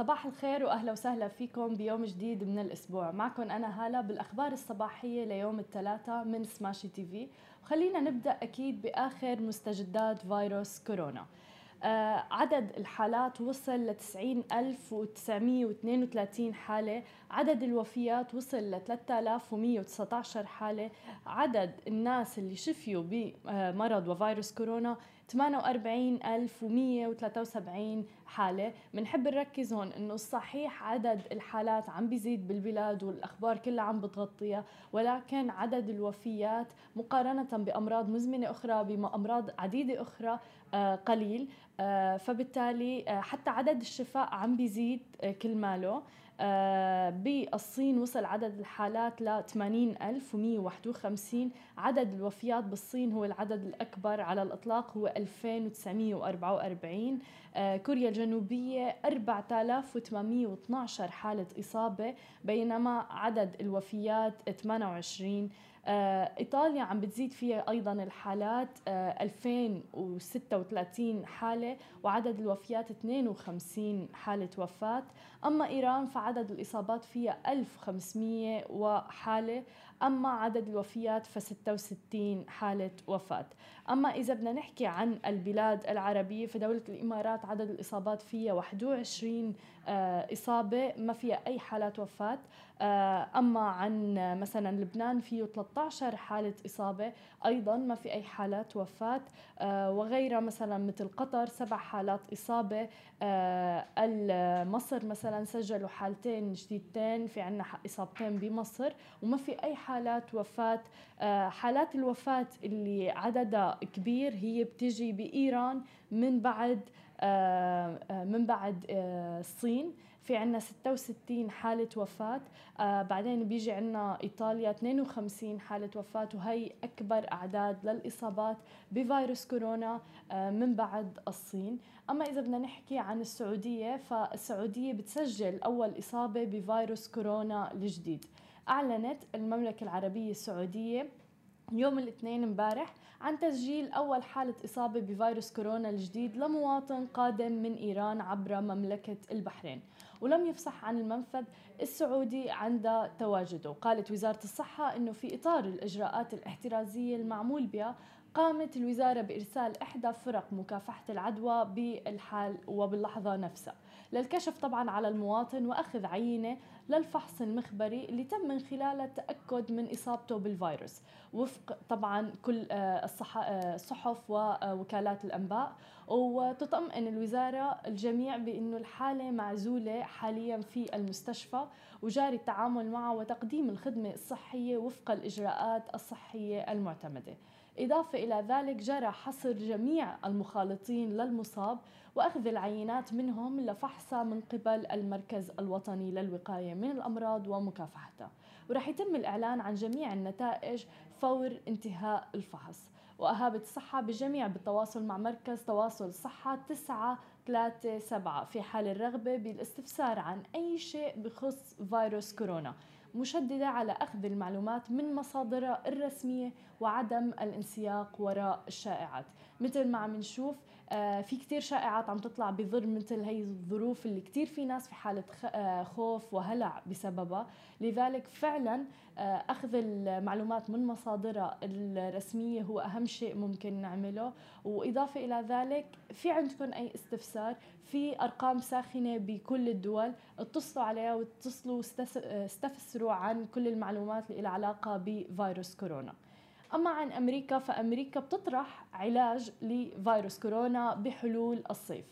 صباح الخير وأهلا وسهلا فيكم بيوم جديد من الأسبوع. معكم أنا هالة بالأخبار الصباحية ليوم الثلاثاء من سماشي تي في. وخلينا نبدأ أكيد بآخر مستجدات فيروس كورونا. آه عدد الحالات وصل ل 90932 حالة. عدد الوفيات وصل ل 3119 حالة. عدد الناس اللي شفيوا بمرض وفيروس كورونا 48173 حالة. بنحب نركز هون إنه الصحيح عدد الحالات عم بيزيد بالبلاد والأخبار كلها عم بتغطيها ولكن عدد الوفيات مقارنة بأمراض مزمنة أخرى بأمراض عديدة أخرى آه، قليل. آه، فبالتالي آه، حتى عدد الشفاء عم بيزيد كل ماله. بالصين وصل عدد الحالات ل 80151 عدد الوفيات بالصين هو العدد الأكبر على الإطلاق هو 2944 كوريا الجنوبية 4812 حالة إصابة بينما عدد الوفيات 28 آه، إيطاليا عم بتزيد فيها أيضا الحالات 2036 آه، حالة وعدد الوفيات 52 حالة وفاة. أما إيران فعدد الإصابات فيها 1500 وحالة. أما عدد الوفيات ف 66 حالة وفاة. أما إذا بدنا نحكي عن البلاد العربية فدولة الإمارات عدد الإصابات فيها 21 آه، إصابة ما فيها أي حالات وفاة. أما عن مثلا لبنان فيه 13 حالة إصابة أيضا ما في أي حالات وفاة. آه، وغيرها مثلا مثل قطر سبع حالات إصابة. آه، مصر مثلا سجلوا حالتين جديدتين في عنا إصابتين بمصر وما في أي حالات وفاة آه، حالات الوفاة اللي عددها كبير هي بتجي بإيران من بعد من بعد الصين. في عنا 66 حالة وفاة آه بعدين بيجي عنا إيطاليا 52 حالة وفاة وهي أكبر أعداد للإصابات بفيروس كورونا آه من بعد الصين. أما إذا بدنا نحكي عن السعودية فالسعودية بتسجل أول إصابة بفيروس كورونا الجديد. أعلنت المملكة العربية السعودية يوم الاثنين امبارح عن تسجيل أول حالة إصابة بفيروس كورونا الجديد لمواطن قادم من إيران عبر مملكة البحرين. ولم يفصح عن المنفذ السعودي عند تواجده. قالت وزارة الصحة أنه في إطار الإجراءات الاحترازية المعمول بها قامت الوزارة بإرسال إحدى فرق مكافحة العدوى بالحال وباللحظة نفسها. للكشف طبعا على المواطن وأخذ عينة للفحص المخبري اللي تم من خلاله التأكد من إصابته بالفيروس. وفق طبعا كل آه، آه، الصحف ووكالات الأنباء. وتطمئن الوزارة الجميع بأنه الحالة معزولة حاليا في المستشفى وجاري التعامل معه وتقديم الخدمة الصحية وفق الإجراءات الصحية المعتمدة. إضافة إلى ذلك جرى حصر جميع المخالطين للمصاب وأخذ العينات منهم لفحصها من قبل المركز الوطني للوقاية من الأمراض ومكافحتها ورح يتم الإعلان عن جميع النتائج فور انتهاء الفحص. وأهابت الصحة بالجميع بالتواصل مع مركز تواصل الصحة 937 في حال الرغبة بالاستفسار عن أي شيء بخص فيروس كورونا. مشددة على أخذ المعلومات من مصادرها الرسمية وعدم الانسياق وراء الشائعات. مثل ما عم نشوف آه، في كتير شائعات عم تطلع بضر مثل هي الظروف اللي كتير في ناس في حالة آه، خوف وهلع بسببها. لذلك فعلا آه، أخذ المعلومات من مصادرها الرسمية هو أهم شيء ممكن نعمله. وإضافة إلى ذلك في عندكم أي استفسار؟ في أرقام ساخنة بكل الدول اتصلوا عليها واتصلوا استفسروا عن كل المعلومات اللي لها علاقة بفيروس كورونا. أما عن أمريكا فأمريكا بتطرح علاج لفيروس كورونا بحلول الصيف.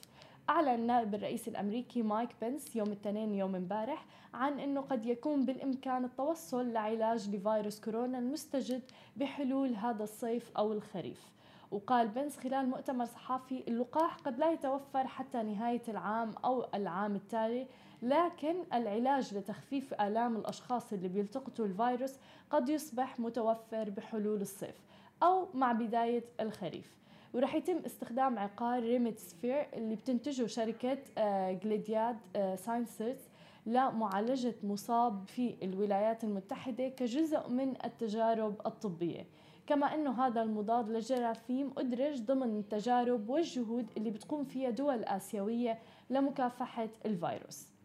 أعلن النائب الرئيس الأمريكي مايك بنس يوم الاثنين يوم امبارح عن أنه قد يكون بالإمكان التوصل لعلاج لفيروس كورونا المستجد بحلول هذا الصيف أو الخريف. وقال بنس خلال مؤتمر صحفي اللقاح قد لا يتوفر حتى نهاية العام أو العام التالي لكن العلاج لتخفيف آلام الأشخاص اللي بيلتقطوا الفيروس قد يصبح متوفر بحلول الصيف أو مع بداية الخريف. ورح يتم استخدام عقار ريمديسيفير اللي بتنتجه شركة جلياد آه، ساينسز آه، لمعالجة مصاب في الولايات المتحدة كجزء من التجارب الطبية. كما أنه هذا المضاد للجراثيم أدرج ضمن التجارب والجهود اللي بتقوم فيها دول آسيوية لمكافحة الفيروس.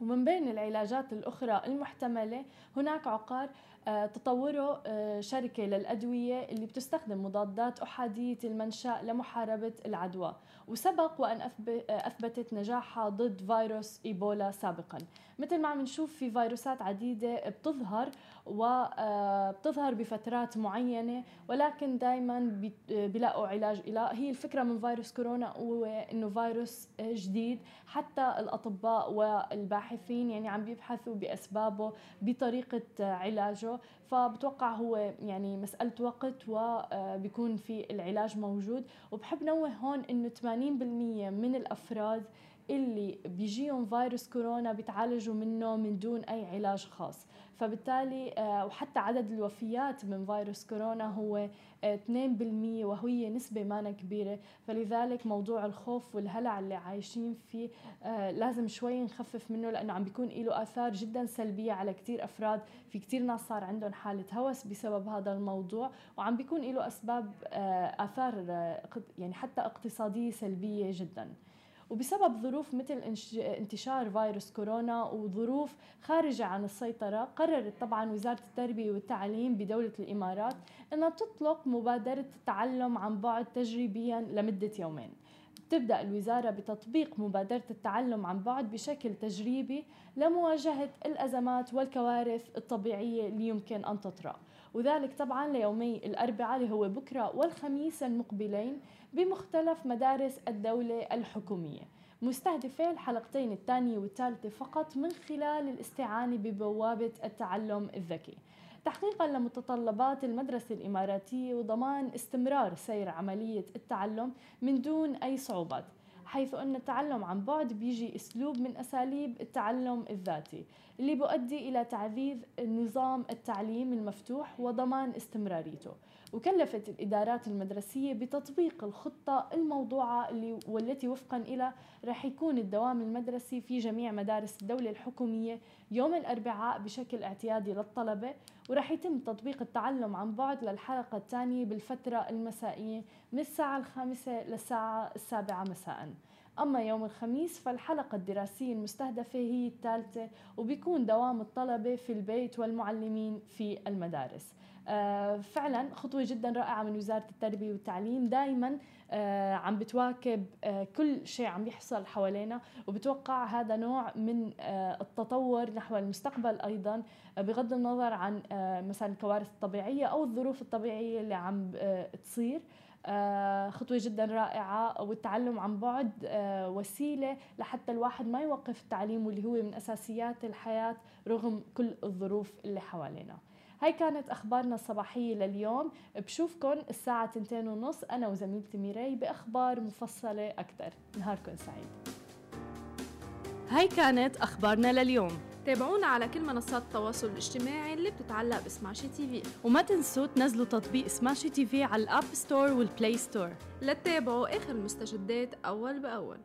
ومن بين العلاجات الأخرى المحتملة هناك عقار آه، تطوره آه، شركة للأدوية اللي بتستخدم مضادات أحادية المنشأ لمحاربة العدوى. وسبق وأن أثبتت نجاحها ضد فيروس إيبولا سابقا. مثل ما عم نشوف في فيروسات عديدة بتظهر وبتظهر بفترات معينة ولكن دائما بيلاقوا علاج لها هي الفكرة من فيروس كورونا هو إنه فيروس جديد. حتى الأطباء والباحثين يعني عم بيبحثوا بأسبابه بطريقة علاجه. فبتوقع هو يعني مسألة وقت وبيكون في العلاج موجود. وبحب نوه هون إنه 80% من الأفراد اللي بيجيهم فيروس كورونا بيتعالجوا منه من دون أي علاج خاص. فبالتالي آه، وحتى عدد الوفيات من فيروس كورونا هو 2% آه، وهي نسبة ما كبيرة. فلذلك موضوع الخوف والهلع اللي عايشين فيه آه، لازم شوي نخفف منه لأنه عم بيكون له آثار جدا سلبية على كتير أفراد. في كتير ناس صار عندهم حالة هوس بسبب هذا الموضوع وعم بيكون له أسباب آثار يعني حتى اقتصادية سلبية جداً. وبسبب ظروف مثل انتشار فيروس كورونا وظروف خارجة عن السيطرة قررت طبعا وزارة التربية والتعليم بدولة الإمارات أنها تطلق مبادرة التعلم عن بعد تجريبيا لمدة يومين. تبدأ الوزارة بتطبيق مبادرة التعلم عن بعد بشكل تجريبي لمواجهة الأزمات والكوارث الطبيعية اللي يمكن أن تطرأ. وذلك طبعا ليومي الأربعاء اللي هو بكرة والخميس المقبلين بمختلف مدارس الدولة الحكومية. مستهدفة الحلقتين الثانية والثالثة فقط من خلال الاستعانة ببوابة التعلم الذكي. تحقيقا لمتطلبات المدرسة الإماراتية وضمان استمرار سير عملية التعلم من دون أي صعوبات حيث أن التعلم عن بعد بيجي أسلوب من أساليب التعلم الذاتي اللي بيؤدي إلى تعزيز نظام التعليم المفتوح وضمان استمراريته. وكلفت الإدارات المدرسية بتطبيق الخطة الموضوعة اللي والتي وفقا إلى رح يكون الدوام المدرسي في جميع مدارس الدولة الحكومية يوم الأربعاء بشكل اعتيادي للطلبة ورح يتم تطبيق التعلم عن بعد للحلقة الثانية بالفترة المسائية من الساعة الخامسة للساعة السابعة مساءً أما يوم الخميس فالحلقة الدراسية المستهدفة هي الثالثة وبيكون دوام الطلبة في البيت والمعلمين في المدارس. فعلا خطوة جدا رائعة من وزارة التربية والتعليم. دائما آه، عم بتواكب آه، كل شيء عم يحصل حوالينا وبتوقع هذا نوع من التطور نحو المستقبل أيضا بغض النظر عن مثلا الكوارث الطبيعية أو الظروف الطبيعية اللي عم تصير. خطوة جدا رائعة والتعلم عن بعد وسيلة لحتى الواحد ما يوقف التعليم واللي هو من أساسيات الحياة رغم كل الظروف اللي حوالينا. هاي كانت أخبارنا الصباحية لليوم. بشوفكن الساعة تنتين ونص. أنا وزميلتي ميري بأخبار مفصلة أكثر نهاركم سعيد. هاي كانت أخبارنا لليوم. تابعونا على كل منصات التواصل الاجتماعي اللي بتتعلق بسماشي تي في. وما تنسوا تنزلوا تطبيق سماشي تي في على الآب ستور والبلاي ستور. لتتابعوا آخر المستجدات أول بأول.